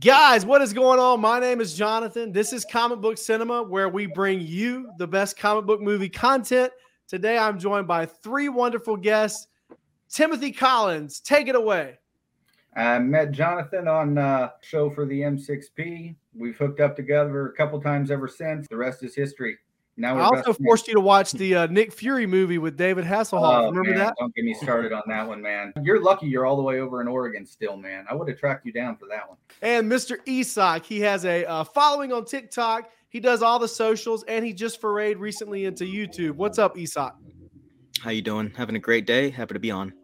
Guys, what is going on? My name is Jonathan. This is Comic Book Cinema, where we bring you the best comic book movie content. Today, I'm joined by three wonderful guests. Timothy Collins, take it away. I met Jonathan on a show for the M6P. We've hooked up together a couple times ever since. The rest is history. Now I also forced you to watch the uh, Nick Fury movie with David Hasselhoff. Oh, Remember man, that? Don't get me started on that one, man. You're lucky you're all the way over in Oregon still, man. I would have tracked you down for that one. And Mr. Isak, he has a uh, following on TikTok. He does all the socials, and he just forayed recently into YouTube. What's up, Isak? How you doing? Having a great day. Happy to be on.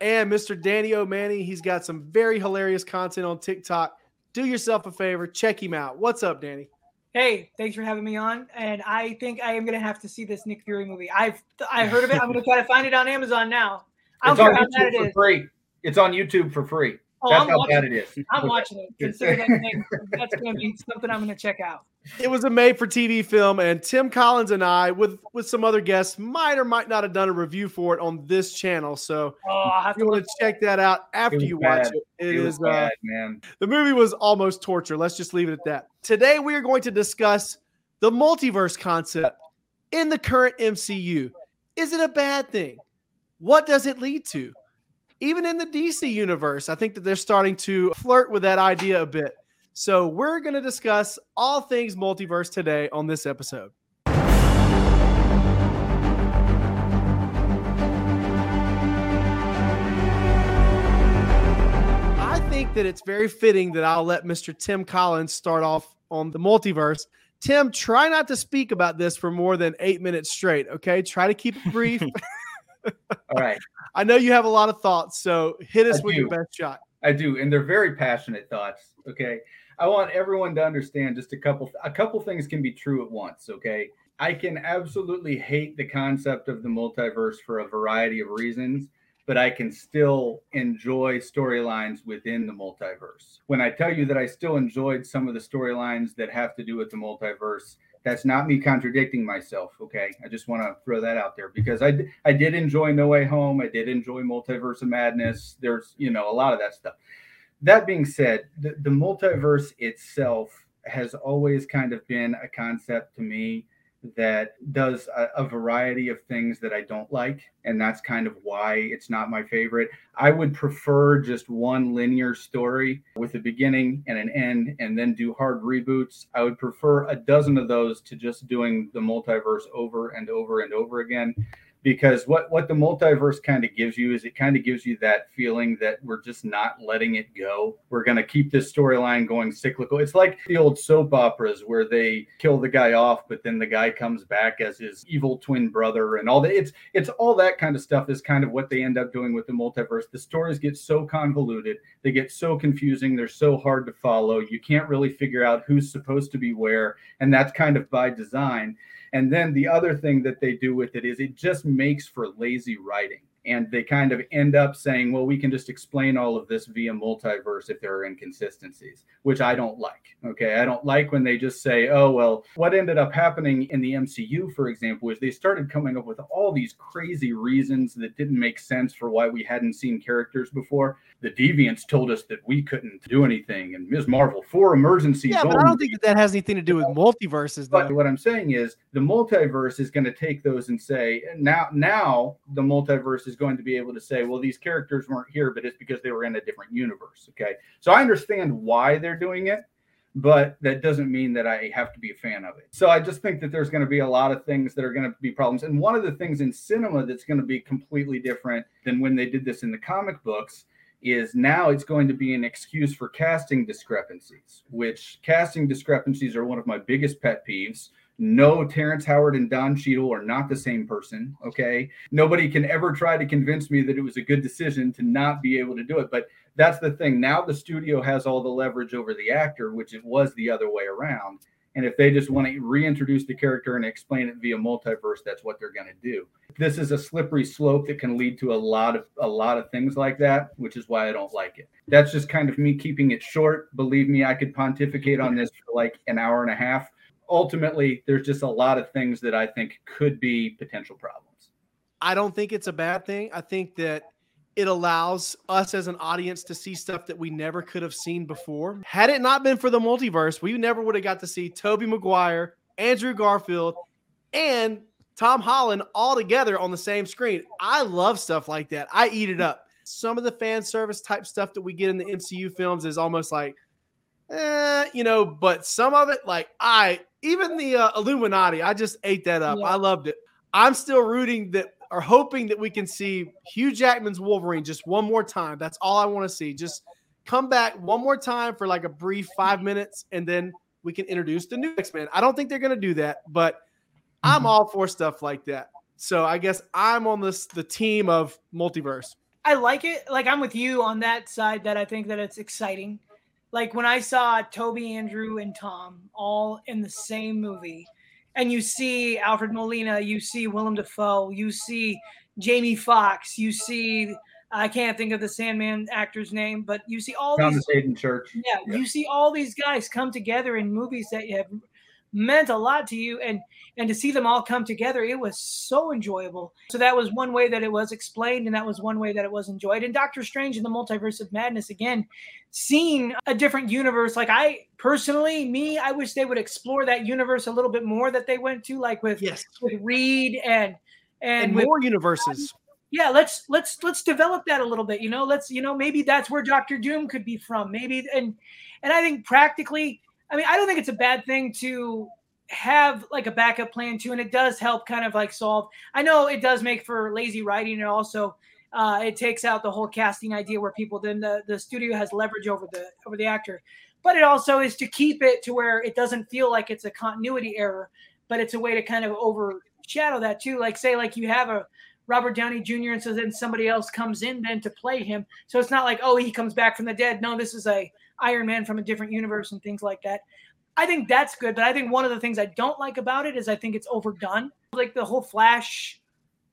And Mr. Danny O Manny, he's got some very hilarious content on TikTok. Do yourself a favor, check him out. What's up, Danny? Hey, thanks for having me on. And I think I am gonna have to see this Nick Fury movie. I've I heard of it. I'm gonna try to find it on Amazon now. I don't it's care how bad it is. Free. It's on YouTube for free. Oh, That's I'm how watching, bad it is. I'm watching it. Consider that that's going to be something I'm going to check out. It was a made-for-TV film, and Tim Collins and I, with with some other guests, might or might not have done a review for it on this channel. So oh, if you want to check that out after you bad. watch it, it, it is bad, uh, man. The movie was almost torture. Let's just leave it at that. Today we are going to discuss the multiverse concept in the current MCU. Is it a bad thing? What does it lead to? Even in the DC universe, I think that they're starting to flirt with that idea a bit. So we're going to discuss all things multiverse today on this episode. I think that it's very fitting that I'll let Mr. Tim Collins start off on the multiverse. Tim, try not to speak about this for more than eight minutes straight. Okay. Try to keep it brief. All right. I know you have a lot of thoughts, so hit us I with do. your best shot. I do, and they're very passionate thoughts. Okay, I want everyone to understand just a couple. A couple things can be true at once. Okay, I can absolutely hate the concept of the multiverse for a variety of reasons, but I can still enjoy storylines within the multiverse. When I tell you that I still enjoyed some of the storylines that have to do with the multiverse, that's not me contradicting myself. Okay, I just want to throw that out there because I I did enjoy No Way Home. I did enjoy Multiverse of Madness. There's you know a lot of that stuff. That being said, the, the multiverse itself has always kind of been a concept to me that does a, a, variety of things that I don't like. And that's kind of why it's not my favorite. I would prefer just one linear story with a beginning and an end and then do hard reboots. I would prefer a dozen of those to just doing the multiverse over and over and over again because what what the multiverse kind of gives you is it kind of gives you that feeling that we're just not letting it go. We're going to keep this storyline going cyclical. It's like the old soap operas where they kill the guy off but then the guy comes back as his evil twin brother and all that. It's it's all that kind of stuff is kind of what they end up doing with the multiverse. The stories get so convoluted, they get so confusing, they're so hard to follow. You can't really figure out who's supposed to be where and that's kind of by design. And then the other thing that they do with it is it just makes for lazy writing and they kind of end up saying, well, we can just explain all of this via multiverse if there are inconsistencies, which I don't like. Okay. I don't like when they just say, oh, well, what ended up happening in the MCU, for example, is they started coming up with all these crazy reasons that didn't make sense for why we hadn't seen characters before. The Deviants told us that we couldn't do anything, and Ms. Marvel, for emergencies. Yeah, but I don't think that that has anything to do with multiverses. Though. But what I'm saying is the multiverse is going to take those and say, now, now the multiverse is going to be able to say, well, these characters weren't here, but it's because they were in a different universe. Okay. So I understand why they're doing it, but that doesn't mean that I have to be a fan of it. So I just think that there's going to be a lot of things that are going to be problems. And one of the things in cinema that's going to be completely different than when they did this in the comic books is now it's going to be an excuse for casting discrepancies, which casting discrepancies are one of my biggest pet peeves no, Terrence Howard and Don Cheadle are not the same person. Okay. Nobody can ever try to convince me that it was a good decision to not be able to do it. But that's the thing. Now the studio has all the leverage over the actor, which it was the other way around. And if they just want to reintroduce the character and explain it via multiverse, that's what they're going to do. This is a slippery slope that can lead to a lot of a lot of things like that, which is why I don't like it. That's just kind of me keeping it short. Believe me, I could pontificate on this for like an hour and a half ultimately there's just a lot of things that I think could be potential problems. I don't think it's a bad thing. I think that it allows us as an audience to see stuff that we never could have seen before. Had it not been for the multiverse, we never would have got to see Tobey Maguire, Andrew Garfield, and Tom Holland all together on the same screen. I love stuff like that. I eat it up. Some of the fan service type stuff that we get in the MCU films is almost like, eh, you know, but some of it, like I, even the uh, Illuminati, I just ate that up. Yeah. I loved it. I'm still rooting that or hoping that we can see Hugh Jackman's Wolverine just one more time. That's all I want to see. Just come back one more time for like a brief five minutes, and then we can introduce the new X Men. I don't think they're going to do that, but I'm mm-hmm. all for stuff like that. So I guess I'm on this the team of multiverse. I like it. Like I'm with you on that side. That I think that it's exciting. Like when I saw Tobey, Andrew, and Tom all in the same movie, and you see Alfred Molina, you see Willem Dafoe, you see Jamie Foxx, you see I can't think of the Sandman actor's name, but you see all Thomas these Haden Church. Yeah, yeah, you see all these guys come together in movies that you have meant a lot to you and and to see them all come together it was so enjoyable. So that was one way that it was explained and that was one way that it was enjoyed. And doctor strange in the multiverse of madness again seeing a different universe like i personally me i wish they would explore that universe a little bit more that they went to like with yes. with reed and and, and with, more universes. Yeah let's let's let's develop that a little bit you know? Let's you know maybe that's where dr doom could be from maybe and and i think practically I mean, I don't think it's a bad thing to have like a backup plan too, and it does help kind of like solve. I know it does make for lazy writing, and also uh, it takes out the whole casting idea where people then the, the studio has leverage over the over the actor. But it also is to keep it to where it doesn't feel like it's a continuity error, but it's a way to kind of overshadow that too. Like say like you have a Robert Downey Jr. and so then somebody else comes in then to play him. So it's not like oh he comes back from the dead. No, this is a Iron Man from a different universe and things like that. I think that's good, but I think one of the things I don't like about it is I think it's overdone. Like the whole Flash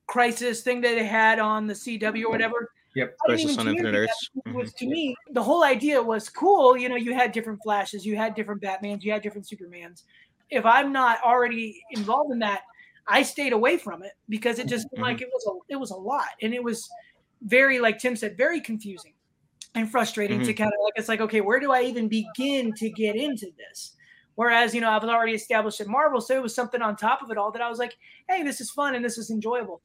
crisis thing that they had on the CW or whatever. Yep. Crisis on Infinite Earths. Was mm-hmm. to me the whole idea was cool. You know, you had different Flashes, you had different Batmans, you had different Supermans. If I'm not already involved in that, I stayed away from it because it just mm-hmm. like it was a it was a lot and it was very like Tim said very confusing and frustrating mm-hmm. to kind of like it's like okay where do i even begin to get into this? Whereas you know i was already established at marvel so it was something on top of it all that i was like hey this is fun and this is enjoyable.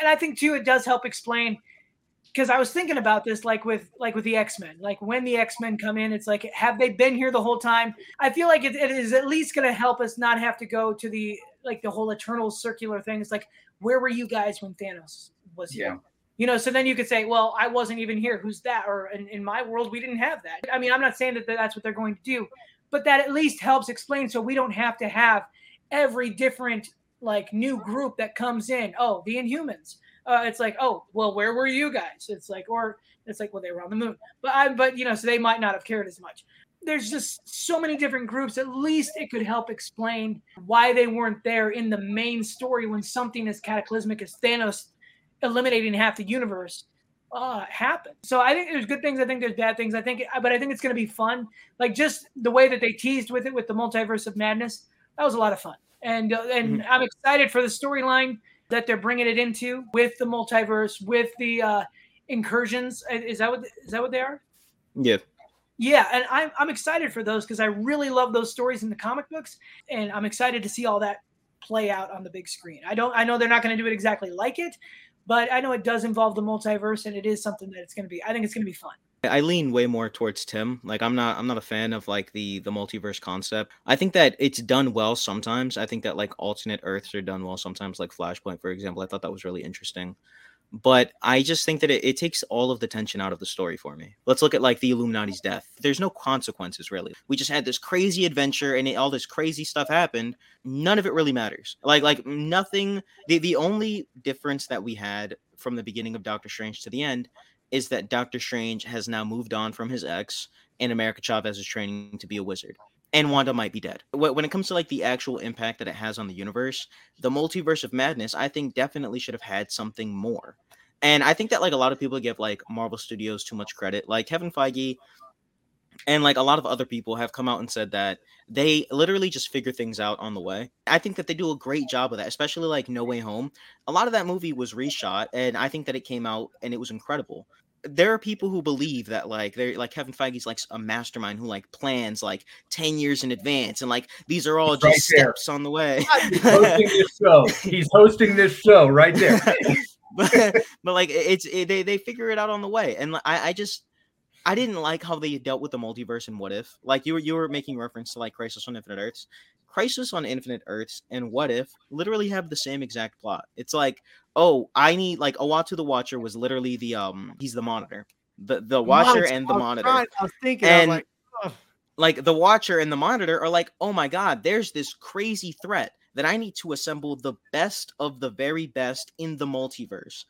And i think too it does help explain because i was thinking about this like with like with the x-men like when the x-men come in it's like have they been here the whole time? I feel like it, it is at least going to help us not have to go to the like the whole eternal circular thing. It's like where were you guys when thanos was here? Yeah you know so then you could say well i wasn't even here. Who's that? Or in, in my world we didn't have that. I mean i'm not saying that that's what they're going to do but that at least helps explain so we don't have to have every different like new group that comes in. Oh the inhumans. Uh, it's like oh well where were you guys? It's like or it's like well they were on the moon. But i but you know so they might not have cared as much. There's just so many different groups. At least it could help explain why they weren't there in the main story when something as cataclysmic as thanos eliminating half the universe uh, happen. So I think there's good things. I think there's bad things. I think, but I think it's going to be fun. Like just the way that they teased with it with the multiverse of madness. That was a lot of fun, and uh, and mm-hmm. I'm excited for the storyline that they're bringing it into with the multiverse, with the uh, incursions. Is that what is that what they are? Yeah. Yeah, and I'm I'm excited for those because I really love those stories in the comic books, and I'm excited to see all that play out on the big screen. I don't I know they're not going to do it exactly like it, but I know it does involve the multiverse, and it is something that it's going to be. I think it's going to be fun. I lean way more towards Tim. Like I'm not I'm not a fan of like the the multiverse concept. I think that it's done well sometimes. I think that like alternate Earths are done well sometimes, like Flashpoint, for example. I thought that was really interesting but I just think that it, it, takes all of the tension out of the story for me. Let's look at like the Illuminati's death. There's no consequences really. We just had this crazy adventure and it, all this crazy stuff happened. None of it really matters. Like like nothing. The the only difference that we had from the beginning of Doctor Strange to the end is that Doctor Strange has now moved on from his ex, and America Chavez is training to be a wizard and Wanda might be dead. When it comes to like the actual impact that it has on the universe, the multiverse of madness, I think definitely should have had something more. And I think that like a lot of people give like Marvel Studios too much credit. Like Kevin Feige, and like a lot of other people have come out and said that they literally just figure things out on the way. I think that they do a great job of that, especially like No Way Home. A lot of that movie was reshot, and I think that it came out and it was incredible. There are people who believe that like they're like Kevin Feige's like a mastermind who like plans like 10 years in advance and like these are all just steps on the way. He's hosting this show. He's hosting this show right there. but, but like it's it, they they figure it out on the way and I I just I didn't like how they dealt with the multiverse and what if. Like you were you were making reference to like Crisis on Infinite Earths. Crisis on Infinite Earths and What If literally have the same exact plot. It's like, oh, I need like Uatu the Watcher was literally the um he's the monitor. The the watcher and the monitor. I was thinking and, I was like, like the watcher and the monitor are like, oh my god, there's this crazy threat that I need to assemble the best of the very best in the multiverse.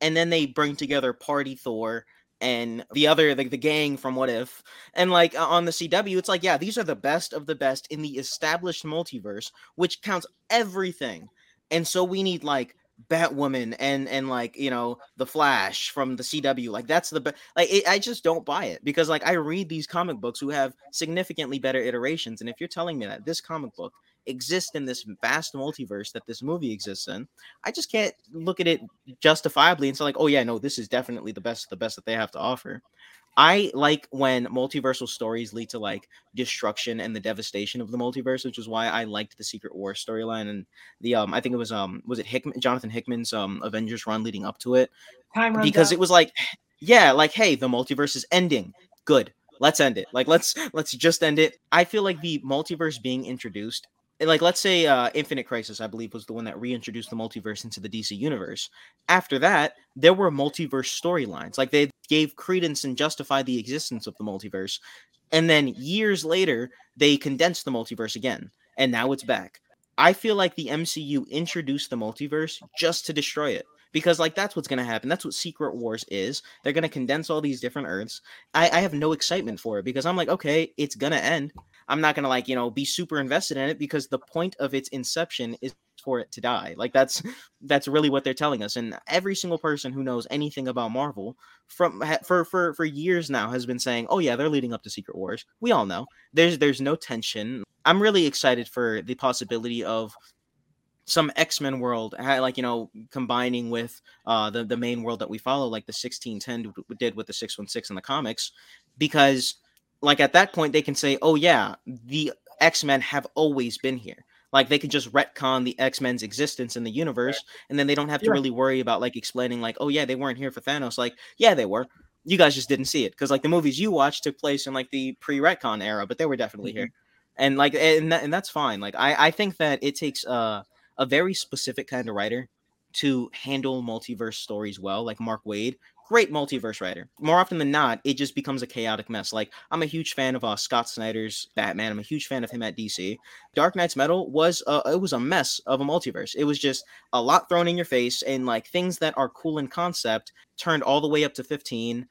And then they bring together Party Thor, and the other like the gang from what if. And like on the cw it's like yeah these are the best of the best in the established multiverse which counts everything. And so we need like batwoman and and like you know the flash from the cw like that's the best like it, i just don't buy it because like i read these comic books who have significantly better iterations and if you're telling me that this comic book exist in this vast multiverse that this movie exists in, I just can't look at it justifiably and say like, oh yeah, no, this is definitely the best, the best that they have to offer. I like when multiversal stories lead to like destruction and the devastation of the multiverse, which is why I liked the Secret War storyline and the um I think it was um was it Hickman Jonathan Hickman's um Avengers run leading up to it. Because it was like yeah, like hey, the multiverse is ending. Good. Let's end it. Like let's let's just end it. I feel like the multiverse being introduced like let's say uh, Infinite Crisis, I believe, was the one that reintroduced the multiverse into the DC universe. After that, there were multiverse storylines. Like they gave credence and justified the existence of the multiverse. And then years later, they condensed the multiverse again. And now it's back. I feel like the MCU introduced the multiverse just to destroy it because like that's what's going to happen that's what secret wars is they're going to condense all these different earths. I, I have no excitement for it because i'm like okay it's going to end. I'm not going to like you know be super invested in it because the point of its inception is for it to die. Like that's that's really what they're telling us and every single person who knows anything about marvel from for for for years now has been saying oh yeah they're leading up to secret wars. We all know. There's there's no tension. I'm really excited for the possibility of some X-Men world, like you know, combining with uh, the the main world that we follow, like the 1610 did with the 616 in the comics, because like at that point they can say, oh yeah, the X-Men have always been here. Like they could just retcon the X Men's existence in the universe, and then they don't have to yeah. really worry about like explaining like, oh yeah, they weren't here for Thanos. Like, yeah, they were. You guys just didn't see it because like the movies you watched took place in like the pre retcon era, but they were definitely mm-hmm. here, and like and that, and that's fine. Like I I think that it takes uh a very specific kind of writer to handle multiverse stories well, like Mark Waid. Great multiverse writer. More often than not, it just becomes a chaotic mess. Like I'm a huge fan of uh, Scott Snyder's Batman. I'm a huge fan of him at DC. Dark Nights Metal was uh, it was a mess of a multiverse. It was just a lot thrown in your face, and like things that are cool in concept turned all the way up to 15,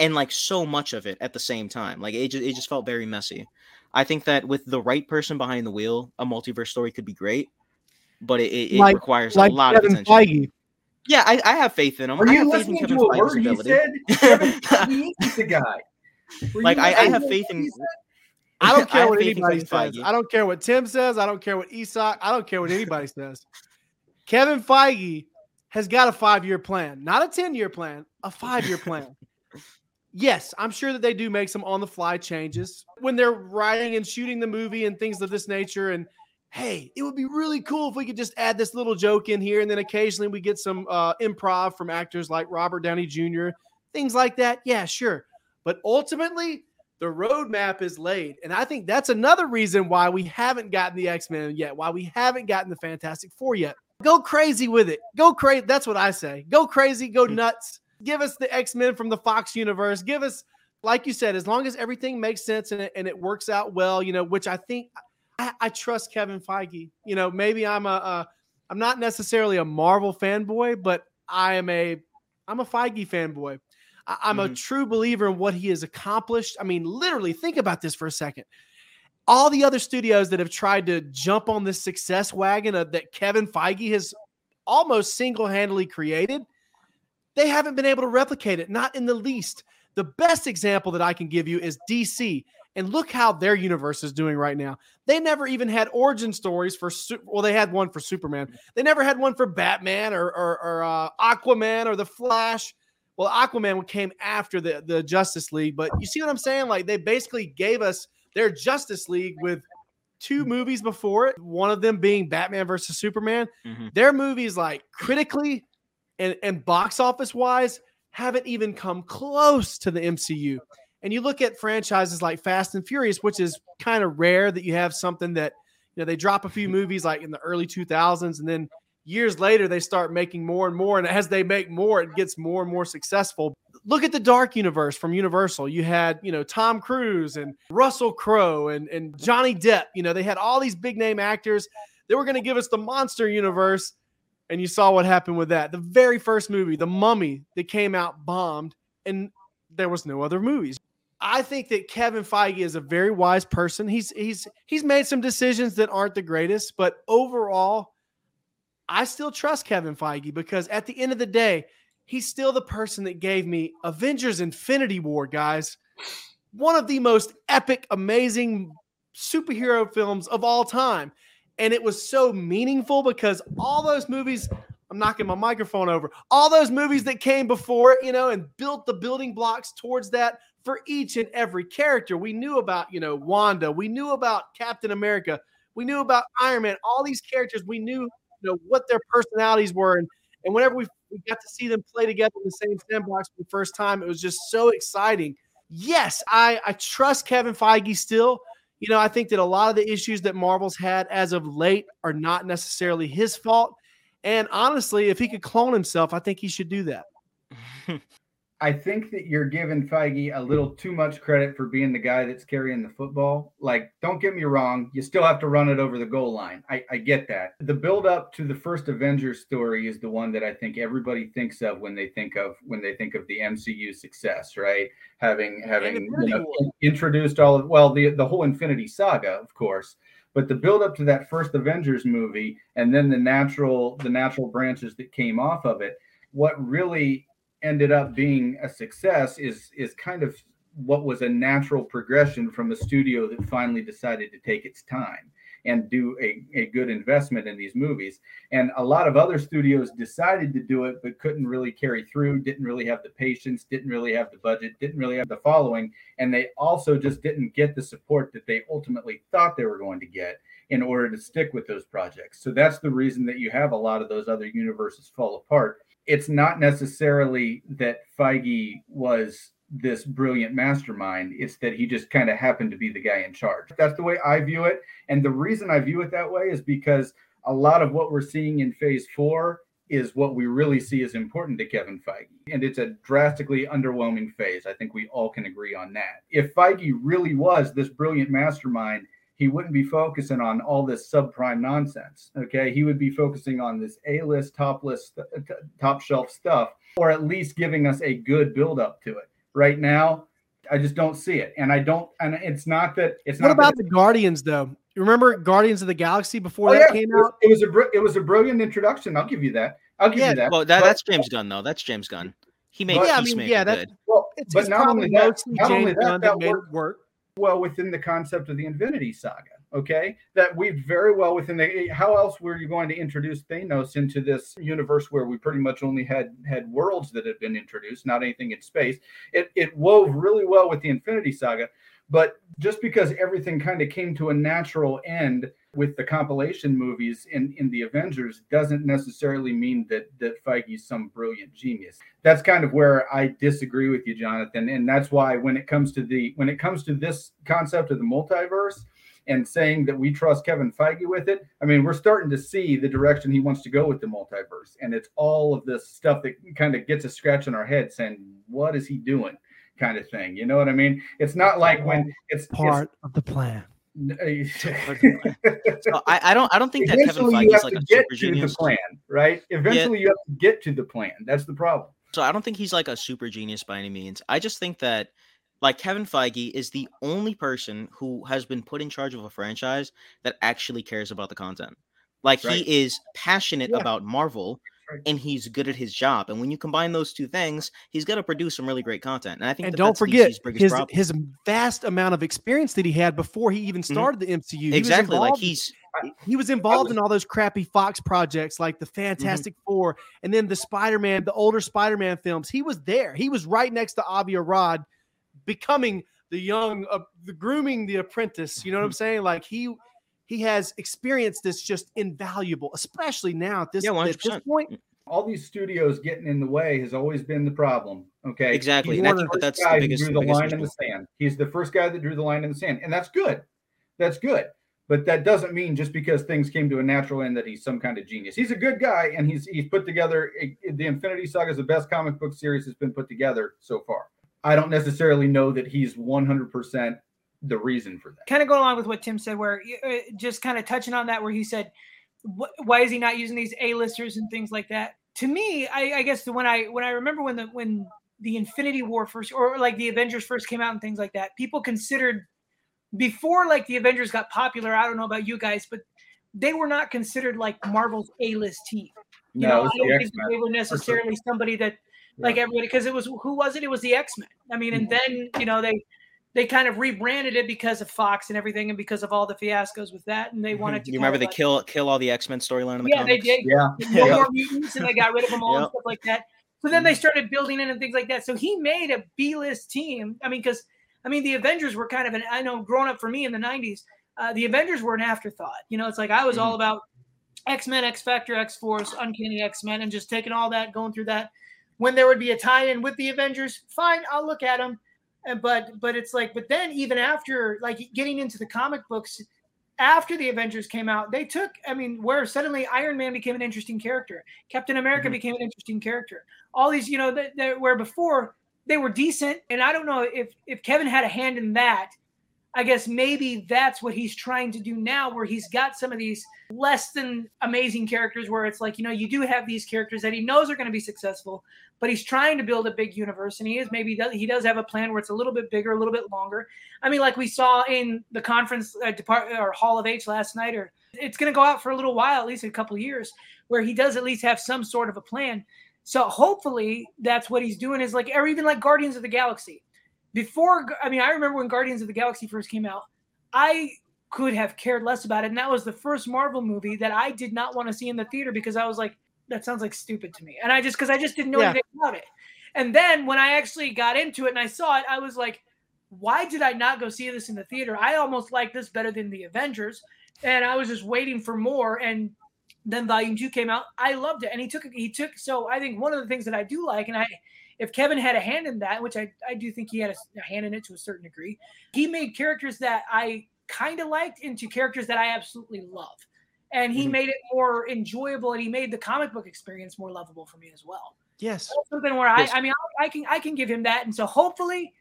and like so much of it at the same time. Like it just it just felt very messy. I think that with the right person behind the wheel, a multiverse story could be great but it, it, like, requires like a lot Kevin of attention. Feige. Yeah, I, I have faith in him. Are I you listening to a word he said? Kevin the guy. Were like I, I have faith in. I don't care I what anybody says. Feige. I don't care what Tim says. I don't care what Esoc. I don't care what anybody says. Kevin Feige has got a five-year plan, not a ten-year plan, a five-year plan. yes, I'm sure that they do make some on-the-fly changes when they're writing and shooting the movie and things of this nature, and hey, it would be really cool if we could just add this little joke in here. And then occasionally we get some uh, improv from actors like Robert Downey Jr., things like that. Yeah, sure. But ultimately, the roadmap is laid. And I think that's another reason why we haven't gotten the X Men yet, why we haven't gotten the Fantastic Four yet. Go crazy with it. Go crazy. That's what I say. Go crazy. Go hmm. nuts. Give us the X Men from the Fox universe. Give us, like you said, as long as everything makes sense and it, and it works out well, you know, which I think I, I trust Kevin Feige. You know, maybe I'm a, a I'm not necessarily a Marvel fanboy, but I am a I'm a Feige fanboy. I, am mm-hmm. a true believer in what he has accomplished. I mean, literally, think about this for a second. All the other studios that have tried to jump on this success wagon of, that Kevin Feige has almost single handedly created, they haven't been able to replicate it, not in the least. The best example that I can give you is DC. And look how their universe is doing right now. They never even had origin stories for, well, they had one for Superman. They never had one for Batman or, or, or uh, Aquaman or The Flash. Well, Aquaman came after the, the Justice League, but you see what I'm saying? Like they basically gave us their Justice League with two movies before it, one of them being Batman versus Superman. Mm-hmm. Their movies, like critically and, and box office wise, haven't even come close to the MCU. And you look at franchises like Fast and Furious, which is kind of rare that you have something that, you know, they drop a few mm-hmm. movies like in the early 2000s and then years later they start making more and more. And as they make more, it gets more and more successful. Look at the Dark Universe from Universal. You had, you know, Tom Cruise and Russell Crowe and, and Johnny Depp. You know, they had all these big name actors. They were going to give us the monster universe and you saw what happened with that. The very first movie, The Mummy, that came out bombed, and there was no other movies. I think that Kevin Feige is a very wise person. He's he's he's made some decisions that aren't the greatest, but overall, I still trust Kevin Feige because at the end of the day, he's still the person that gave me Avengers Infinity War, guys. One of the most epic, amazing superhero films of all time and it was so meaningful because all those movies I'm knocking my microphone over. All those movies that came before it, you know, and built the building blocks towards that for each and every character. We knew about, you know, Wanda. We knew about Captain America. We knew about Iron Man. All these characters, we knew, you know, what their personalities were. And, and whenever we, we got to see them play together in the same sandbox for the first time, it was just so exciting. Yes, I, I trust Kevin Feige still you know, I think that a lot of the issues that Marvel's had as of late are not necessarily his fault. And honestly, if he could clone himself, I think he should do that. I think that you're giving Feige a little too much credit for being the guy that's carrying the football. Like, don't get me wrong, you still have to run it over the goal line. I, I get that. The build up to the first Avengers story is the one that I think everybody thinks of when they think of when they think of the MCU success, right? Having having you know, introduced all of well the the whole Infinity Saga, of course. But the build up to that first Avengers movie and then the natural the natural branches that came off of it, what really ended up being a success is is kind of what was a natural progression from a studio that finally decided to take its time and do a, a good investment in these movies. And a lot of other studios decided to do it, but couldn't really carry through, didn't really have the patience, didn't really have the budget, didn't really have the following. And they also just didn't get the support that they ultimately thought they were going to get in order to stick with those projects. So that's the reason that you have a lot of those other universes fall apart it's not necessarily that Feige was this brilliant mastermind. It's that he just kind of happened to be the guy in charge. That's the way I view it. And the reason I view it that way is because a lot of what we're seeing in phase four is what we really see as important to Kevin Feige. And it's a drastically underwhelming phase. I think we all can agree on that. If Feige really was this brilliant mastermind, he wouldn't be focusing on all this subprime nonsense. Okay, he would be focusing on this A-list, top list, uh, top shelf stuff, or at least giving us a good build up to it. Right now, I just don't see it, and I don't. And it's not that it's what not. What about the Guardians though? You remember Guardians of the Galaxy before oh, that yeah. came out? It was a it was a brilliant introduction. I'll give you that. I'll give yeah. you that. Well, that, but, that's James Gunn though. That's James Gunn. He made. But, yeah, I mean, yeah, that's good. well. It's, but it's not only that, not only that, that made it work well within the concept of the Infinity Saga. Okay, that weaved very well within the. How else were you going to introduce Thanos into this universe where we pretty much only had had worlds that had been introduced, not anything in space? It it wove really well with the Infinity Saga, but just because everything kind of came to a natural end with the compilation movies in, in the Avengers doesn't necessarily mean that that Feige's some brilliant genius. That's kind of where I disagree with you, Jonathan. And that's why when it comes to the when it comes to this concept of the multiverse and saying that we trust Kevin Feige with it, I mean, we're starting to see the direction he wants to go with the multiverse. And it's all of this stuff that kind of gets a scratch in our head saying, what is he doing? Kind of thing. You know what I mean? It's not like when it's part it's, of the plan so I, I, don't I don't think that Kevin Feige is like a super genius. plan, right? Eventually, yeah. you have to get to the plan. That's the problem. So I don't think he's like a super genius by any means. I just think that like Kevin Feige is the only person who has been put in charge of a franchise that actually cares about the content. Like right. he is passionate yeah. about Marvel. And he's good at his job. And when you combine those two things, he's going to produce some really great content. And I think and don't forget his his vast amount of experience that he had before he even mm-hmm. started mm-hmm. the MCU. Exactly, like he's he was involved was, in all those crappy Fox projects like the mm-hmm. Fantastic mm-hmm. Four and then the Spider-Man, the older Spider-Man films. He was there. He was right next to Avi Arad becoming the young uh, the grooming the apprentice, you know what I'm saying? Like he he has experience that's just invaluable, especially now at this, yeah, at this point. Mm. All these studios getting in the way has always been the problem. Okay, exactly. He's that's, that's the biggest, drew the line in the sand. He's the first guy that drew the line in the sand, and that's good. That's good. But that doesn't mean just because things came to a natural end that he's some kind of genius. He's a good guy, and he's he's put together a, the Infinity Saga is the best comic book series that's been put together so far. I don't necessarily know that he's 100 percent the reason for that. Kind of going along with what Tim said, where uh, just kind of touching on that, where he said, "Why is he not using these A-listers and things like that?" To me, I, I guess the when I when I remember when the when the Infinity War first, or like the Avengers first came out and things like that, people considered before like the Avengers got popular. I don't know about you guys, but they were not considered like Marvel's A-list team. You no, know, I don't think they were necessarily somebody that like everybody because it was who was it? It was the X Men. I mean, and then you know they they kind of rebranded it because of Fox and everything, and because of all the fiascos with that, and they mm-hmm. wanted to. You remember they like, kill kill all the X Men storyline in the yeah, comics? they did. Yeah, no yeah. more mutants, and they got rid of them all yep. and stuff like that. So then they mm-hmm. started building in and things like that. So he made a B list team. I mean, because I mean, the Avengers were kind of an, I know growing up for me in the 90s, uh, the Avengers were an afterthought. You know, it's like I was mm-hmm. all about X Men, X Factor, X Force, Uncanny X Men, and just taking all that, going through that. When there would be a tie in with the Avengers, fine, I'll look at them. And, but but it's like, but then even after like getting into the comic books, after the Avengers came out, they took, I mean, where suddenly Iron Man became an interesting character, Captain America mm-hmm. became an interesting character. All these, you know, that, that where before they were decent. And I don't know if if Kevin had a hand in that. I guess maybe that's what he's trying to do now, where he's got some of these less than amazing characters, where it's like, you know, you do have these characters that he knows are going to be successful, but he's trying to build a big universe, and he is maybe he does have a plan where it's a little bit bigger, a little bit longer. I mean, like we saw in the conference uh, or Hall of H last night, or it's going to go out for a little while, at least a couple years, where he does at least have some sort of a plan. So hopefully that's what he's doing is like, or even like Guardians of the Galaxy. Before, I mean, I remember when Guardians of the Galaxy first came out, I could have cared less about it. And that was the first Marvel movie that I did not want to see in the theater because I was like, that sounds like stupid to me. And I just, because I just didn't know yeah. anything about it. And then when I actually got into it and I saw it, I was like, why did I not go see this in the theater? I almost like this better than the Avengers. And I was just waiting for more. And then volume two came out. I loved it, and he took he took. So I think one of the things that I do like, and I, if Kevin had a hand in that, which I I do think he had a, a hand in it to a certain degree, he made characters that I kind of liked into characters that I absolutely love, and he mm-hmm. made it more enjoyable, and he made the comic book experience more lovable for me as well. Yes, that's something where yes. I I mean I, I can I can give him that, and so hopefully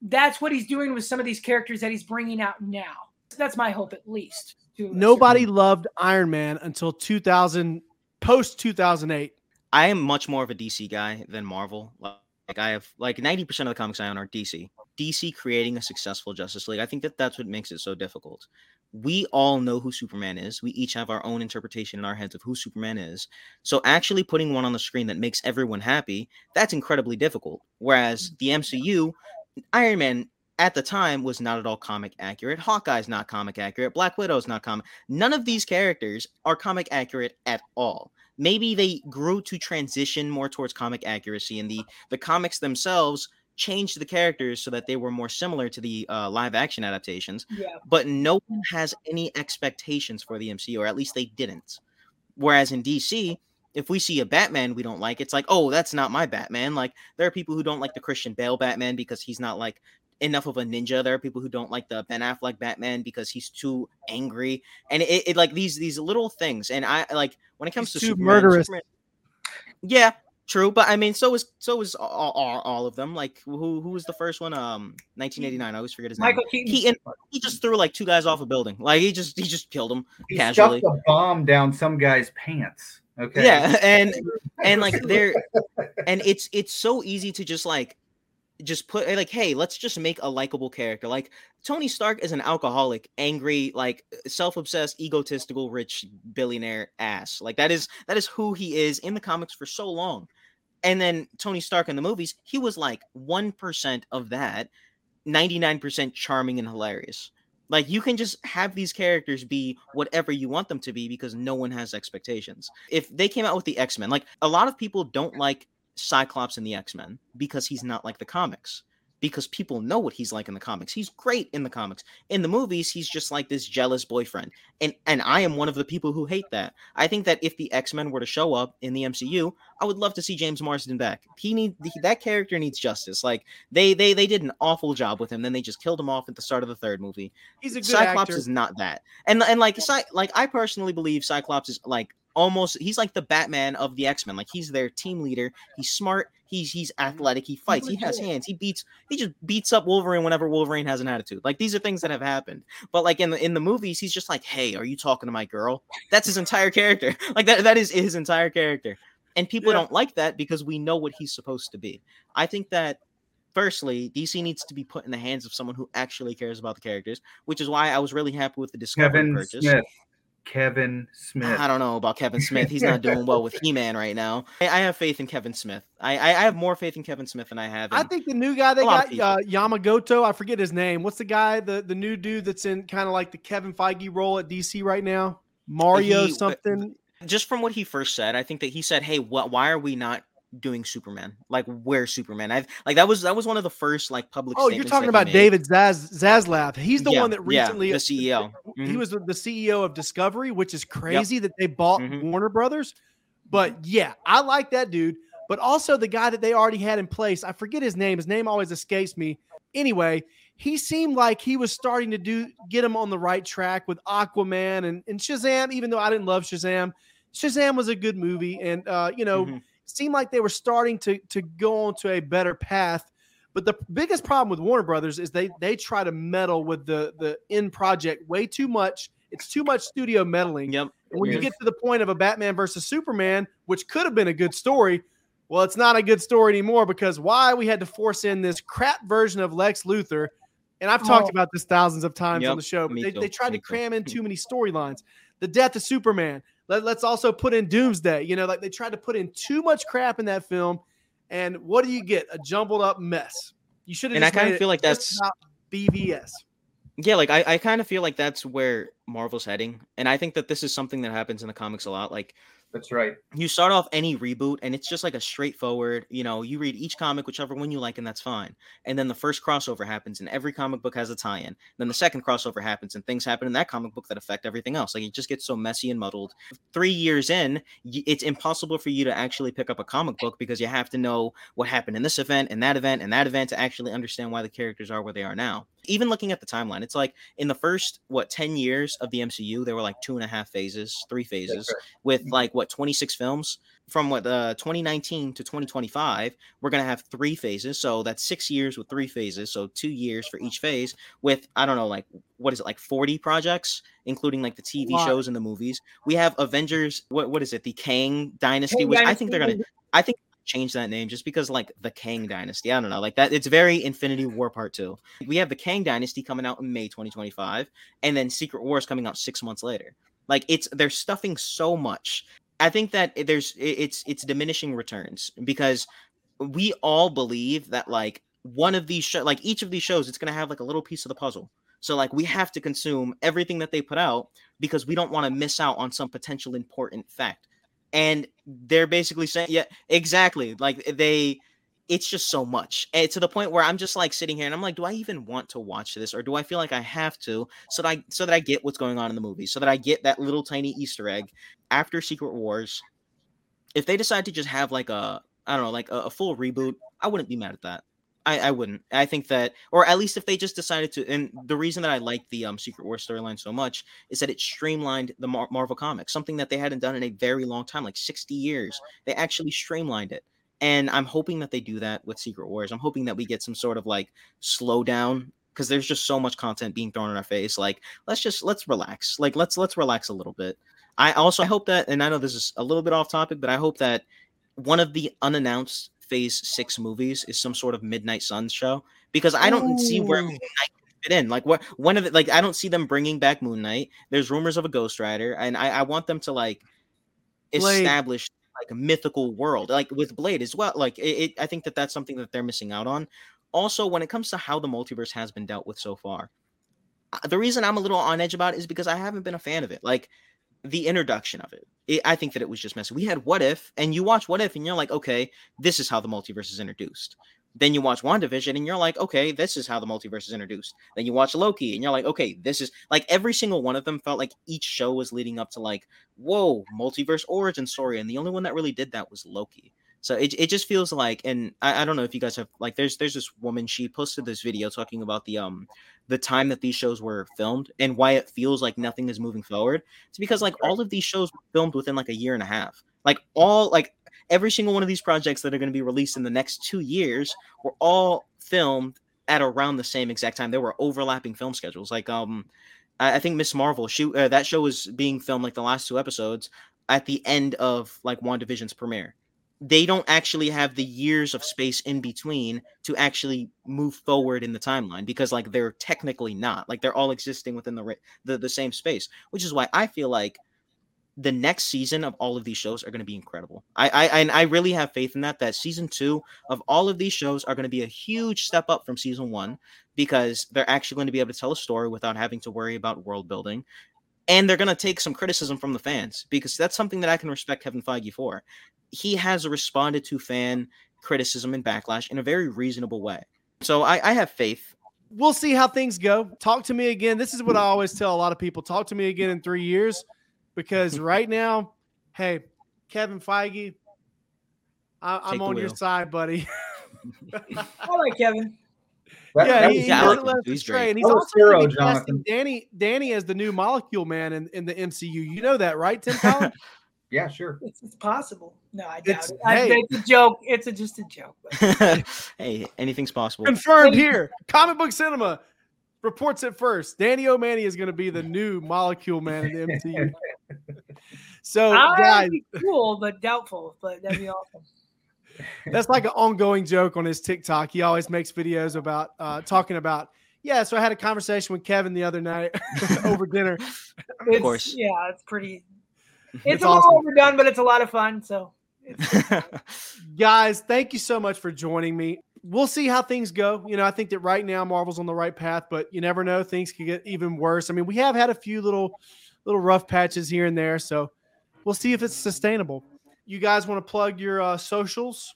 that's what he's doing with some of these characters that he's bringing out now. That's my hope, at least. Nobody loved Iron Man until 2000, post 2008. I am much more of a DC guy than Marvel. Like I have like 90% of the comics I own are DC. DC creating a successful Justice League. I think that that's what makes it so difficult. We all know who Superman is. We each have our own interpretation in our heads of who Superman is. So actually putting one on the screen that makes everyone happy, that's incredibly difficult. Whereas mm, the MCU, Iron Man at the time was not at all comic accurate. Hawkeye's not comic accurate. Black Widow's not comic. None of these characters are comic accurate at all. Maybe they grew to transition more towards comic accuracy, and the the comics themselves changed the characters so that they were more similar to the uh, live action adaptations. Yeah. But no one has any expectations for the MCU, or at least they didn't. Whereas in DC, if we see a Batman we don't like, it's like, oh, that's not my Batman. Like there are people who don't like the Christian Bale Batman because he's not like enough of a ninja. There are people who don't like the Ben Affleck Batman because he's too angry, and it, it like these these little things. And I like when it comes he's to too Superman, murderous. Superman, yeah, true. But I mean, so is so is all, all, all, of them. Like who who was the first one? Um, 1989. I always forget his Michael name. Michael Keaton. Keaton. He just threw like two guys off a building. Like he just he just killed them he casually. Shoved a bomb down some guy's pants. Okay. Yeah, and and like they're and it's it's so easy to just like just put eh, like hey let's just make a likable character. Like tony stark is an alcoholic angry like eh, self-obsessed egotistical rich billionaire ass. Like that is that is who he is in the comics for so long. And then tony stark in the movies he was like 1% of that 99% charming and hilarious. Like you can just have these characters be whatever you want them to be because no one has expectations. If they came out with the X-Men, like a lot of people don't like Cyclops in the X Men because he's not like the comics. Because people know what he's like in the comics. He's great in the comics. In the movies, he's just like this jealous boyfriend. And and I am one of the people who hate that. I think that if the X-Men were to show up in the MCU, I would love to see James Marsden back. He need that character needs justice. Like they they they did an awful job with him. Then they just killed him off at the start of the third movie. He's a Cyclops actor. is not that. And and like Cy- like I personally believe Cyclops is like almost he's like the Batman of the X-Men. Like he's their team leader. He's smart. He's he's mm-hmm. athletic. He fights. He has hands. He beats. He just beats up Wolverine whenever Wolverine has an attitude. Like these are things that have happened. But like in the in the movies, he's just like, hey, are you talking to my girl? That's his entire character. Like that that is his entire character. And people Yeah. don't like that because we know what he's supposed to be. I think that firstly, DC needs to be put in the hands of someone who actually cares about the characters, which is why I was really happy with the Discovery Kevin purchase. Smith. Kevin Smith. I don't know about Kevin Smith. He's not doing well with He Man right now. I, I have faith in Kevin Smith. I, I I have more faith in Kevin Smith than I have. In, I think the new guy they a lot of got, uh, Yamagoto. I forget his name. What's the guy? The the new dude that's in kind of like the Kevin Feige role at DC right now. Mario He- something. just from what he first said, I think that he said, "Hey, what? Why are we not doing Superman? Like, where Superman?" I've like that was that was one of the first like public. Oh, you're talking about. David Zaz Zaslav. He's the Yeah, one that yeah, recently the CEO. He Mhm. was the CEO of Discovery, which is crazy that they bought Mhm. Warner Brothers. But yeah, I like that dude. But also the guy that they already had in place. I forget his name. His name always escapes me. Anyway, he seemed like he was starting to do get him on the right track with Aquaman and, and Shazam, even though I didn't love Shazam. Shazam was a good movie, and uh, you know, Mhm. Seemed like they were starting to to go on to a better path. But the biggest problem with Warner Brothers is they they try to meddle with the the end project way too much. It's too much studio meddling. Yep. And when you get to the point of a Batman versus Superman, which could have been a good story, well, it's not a good story anymore because why we had to force in this crap version of Lex Luthor. And I've talked Oh. about this thousands of times on the show, but they, they tried me to too. cram in too many storylines. The death of Superman. Let, let's also put in Doomsday. You know, like they tried to put in too much crap in that film. And what do you get? A jumbled up mess. You should have. And I kinda feel like that's- about BVS. Yeah, like I, I kind of feel like that's where Marvel's heading, and I think that this is something that happens in the comics a lot. Like That's right. you start off any reboot and it's just like a straightforward you know you read each comic whichever one you like and that's fine. And then the first crossover happens and every comic book has a tie-in. Then the second crossover happens and things happen in that comic book that affect everything else. Like it just gets so messy and muddled. Three years in it's impossible for you to actually pick up a comic book because you have to know what happened in this event and that event and that event to actually understand why the characters are where they are now even looking at the timeline it's like in the first what 10 years of the mcu there were like two and a half phases three phases right. with Mhm. like what 26 films from what uh 2019 to 2025 we're gonna have three phases so that's six years with three phases so two years for each phase with i don't know like what is it like 40 projects including like the tv shows and the movies we have avengers what what is it the kang dynasty Kang which i think they're gonna i think change that name just because like the kang dynasty i don't know like that it's very infinity war part two. We have the kang dynasty coming out in may 2025 and then secret wars coming out six months later. Like it's they're stuffing so much. I think that there's it's it's diminishing returns because we all believe that like one of these show like each of these shows it's going to have like a little piece of the puzzle. So like we have to consume everything that they put out because we don't want to miss out on some potential important fact and they're basically saying yeah exactly like they it's just so much and to the point where i'm just like sitting here and i'm like do i even want to watch this or do i feel like i have to so that i so that i get what's going on in the movie so that i get that little tiny easter egg after secret wars? If they decide to just have like a i don't know like a, a full reboot i wouldn't be mad at that I, I wouldn't. I think that, or at least if they just decided to, and the reason that I like the um, Secret War storyline so much is that it streamlined the Mar- Marvel comics, something that they hadn't done in a very long time, like 60 years. They actually streamlined it. And I'm hoping that they do that with Secret Wars. I'm hoping that we get some sort of like slowdown because there's just so much content being thrown in our face. Like, let's just let's relax. Like, let's let's relax a little bit. I also I hope that, and I know this is a little bit off topic, but I hope that one of the unannounced Phase Six movies is some sort of Midnight Suns show because I don't Ooh. see where oh. Moon Knight fit in. Like what one of the like I don't see them bringing back Moon Knight. There's rumors of a Ghost Rider, and I, I want them to like Blade. establish like a mythical world, like with Blade as well. Like it, it, I think that that's something that they're missing out on. Also, when it comes to how the multiverse has been dealt with so far, uh, the reason I'm a little on edge about it is because I haven't been a fan of it. Like the introduction of it, it, I think that it was just messy. We had What If, and you watch What If, and you're like, okay, this is how the multiverse is introduced. Then you watch WandaVision and you're like, okay, this is how the multiverse is introduced. Then you watch Loki and you're like, okay, this is like every single one of them felt like each show was leading up to like, whoa, multiverse origin story. And the only one that really did that was Loki. So it, it just feels like, and I, I don't know if you guys have like, there's there's this woman she posted this video talking about the um the time that these shows were filmed and why it feels like nothing is moving forward. It's because like all of these shows were filmed within like a year and a half. Like all like every single one of these projects that are going to be released in the next two years were all filmed at around the same exact time. There were overlapping film schedules. Like um, I, I think Ms. Marvel, she uh, that show was being filmed like the last two episodes at the end of like WandaVision's premiere. They don't actually have the years of space in between to actually move forward in the timeline because like they're technically not like they're all existing within the the, the same space, which is why I feel like the next season of all of these shows are going to be incredible. I, I and I really have faith in that. That season two of all of these shows are going to be a huge step up from season one because they're actually going to be able to tell a story without having to worry about world building, and they're going to take some criticism from the fans because that's something that I can respect Kevin Feige for. He has responded to fan criticism and backlash in a very reasonable way. So I, I have faith. We'll see how things go. Talk to me again. This is what I always tell a lot of people. Talk to me again in three years because right now, hey, Kevin Feige, I, am on your side, buddy. I like Kevin. That, yeah, that he, he doesn't let us stray, and he's also hero, casting Danny Danny as the new Molecule Man in, in the MCU. You know that, right, Tim Collins? yeah, sure. It's, it's, possible. No, I doubt it's, it. I, hey. It's a joke. It's a, just a joke. hey, anything's possible. Confirmed here. Comic Book Cinema reports it first. Danny O Manny is going to be the new Molecule Man in the MCU. so, guys, cool but doubtful, but that'd be awesome. That's like an ongoing joke on his TikTok. He always makes videos about uh, talking about. Yeah, so I had a conversation with Kevin the other night over dinner. of course, yeah, it's pretty. It's, it's a awesome. little overdone, but it's a lot of fun. So, guys, thank you so much for joining me we'll see how things go. You know, I think that right now Marvel's on the right path, but you never know; things could get even worse. I mean, we have had a few little, little rough patches here and there, so we'll see if it's sustainable. You guys want to plug your uh, socials?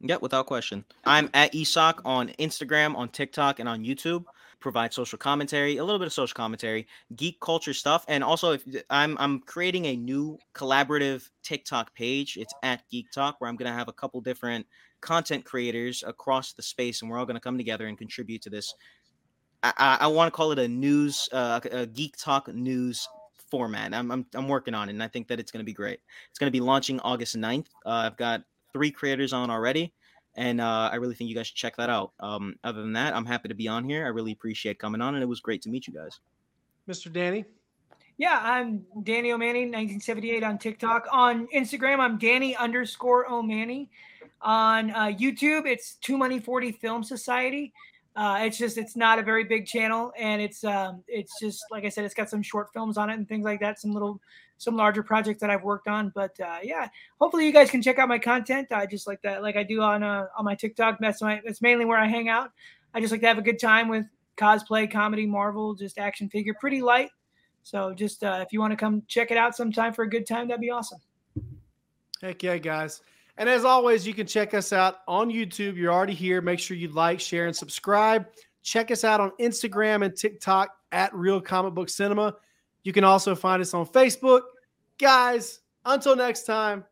Yeah, without question. I'm at E_Sock on Instagram, on TikTok, and on YouTube. Provide social commentary, a little bit of social commentary, geek culture stuff, and also if I'm I'm creating a new collaborative TikTok page. It's at Geek Talk, where I'm gonna have a couple different content creators across the space, and we're all to come together and contribute to this. I, I, I want to call it a news, uh, a geek talk news format. I'm, I'm, I'm working on it, and I think that it's going to be great. It's going to be launching August 9th. Uh, I've got three creators on already, and uh, I really think you guys should check that out. Um, other than that, I'm happy to be on here. I really appreciate coming on, and it was great to meet you guys. Mr. Danny. Yeah, I'm Danny O Manny, 1978 on TikTok. On Instagram, I'm Danny underscore O Manny. On uh, YouTube, it's Two Money Forty Film Society. Uh, it's just it's not a very big channel, and it's um, it's just like I said, it's got some short films on it and things like that, some little some larger projects that I've worked on. But uh, yeah, hopefully you guys can check out my content. I just like that, like I do on uh, on my TikTok. That's my that's mainly where I hang out. I just like to have a good time with cosplay, comedy, Marvel, just action figure, pretty light. So just uh, if you want to come check it out sometime for a good time, that'd be awesome. Heck yeah, guys. And as always, you can check us out on YouTube. You're already here. Make sure you like, share, and subscribe. Check us out on Instagram and TikTok at Real Comic Book Cinema. You can also find us on Facebook. Guys, until next time,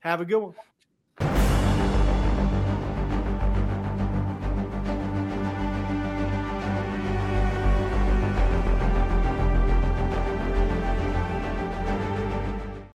have a good one.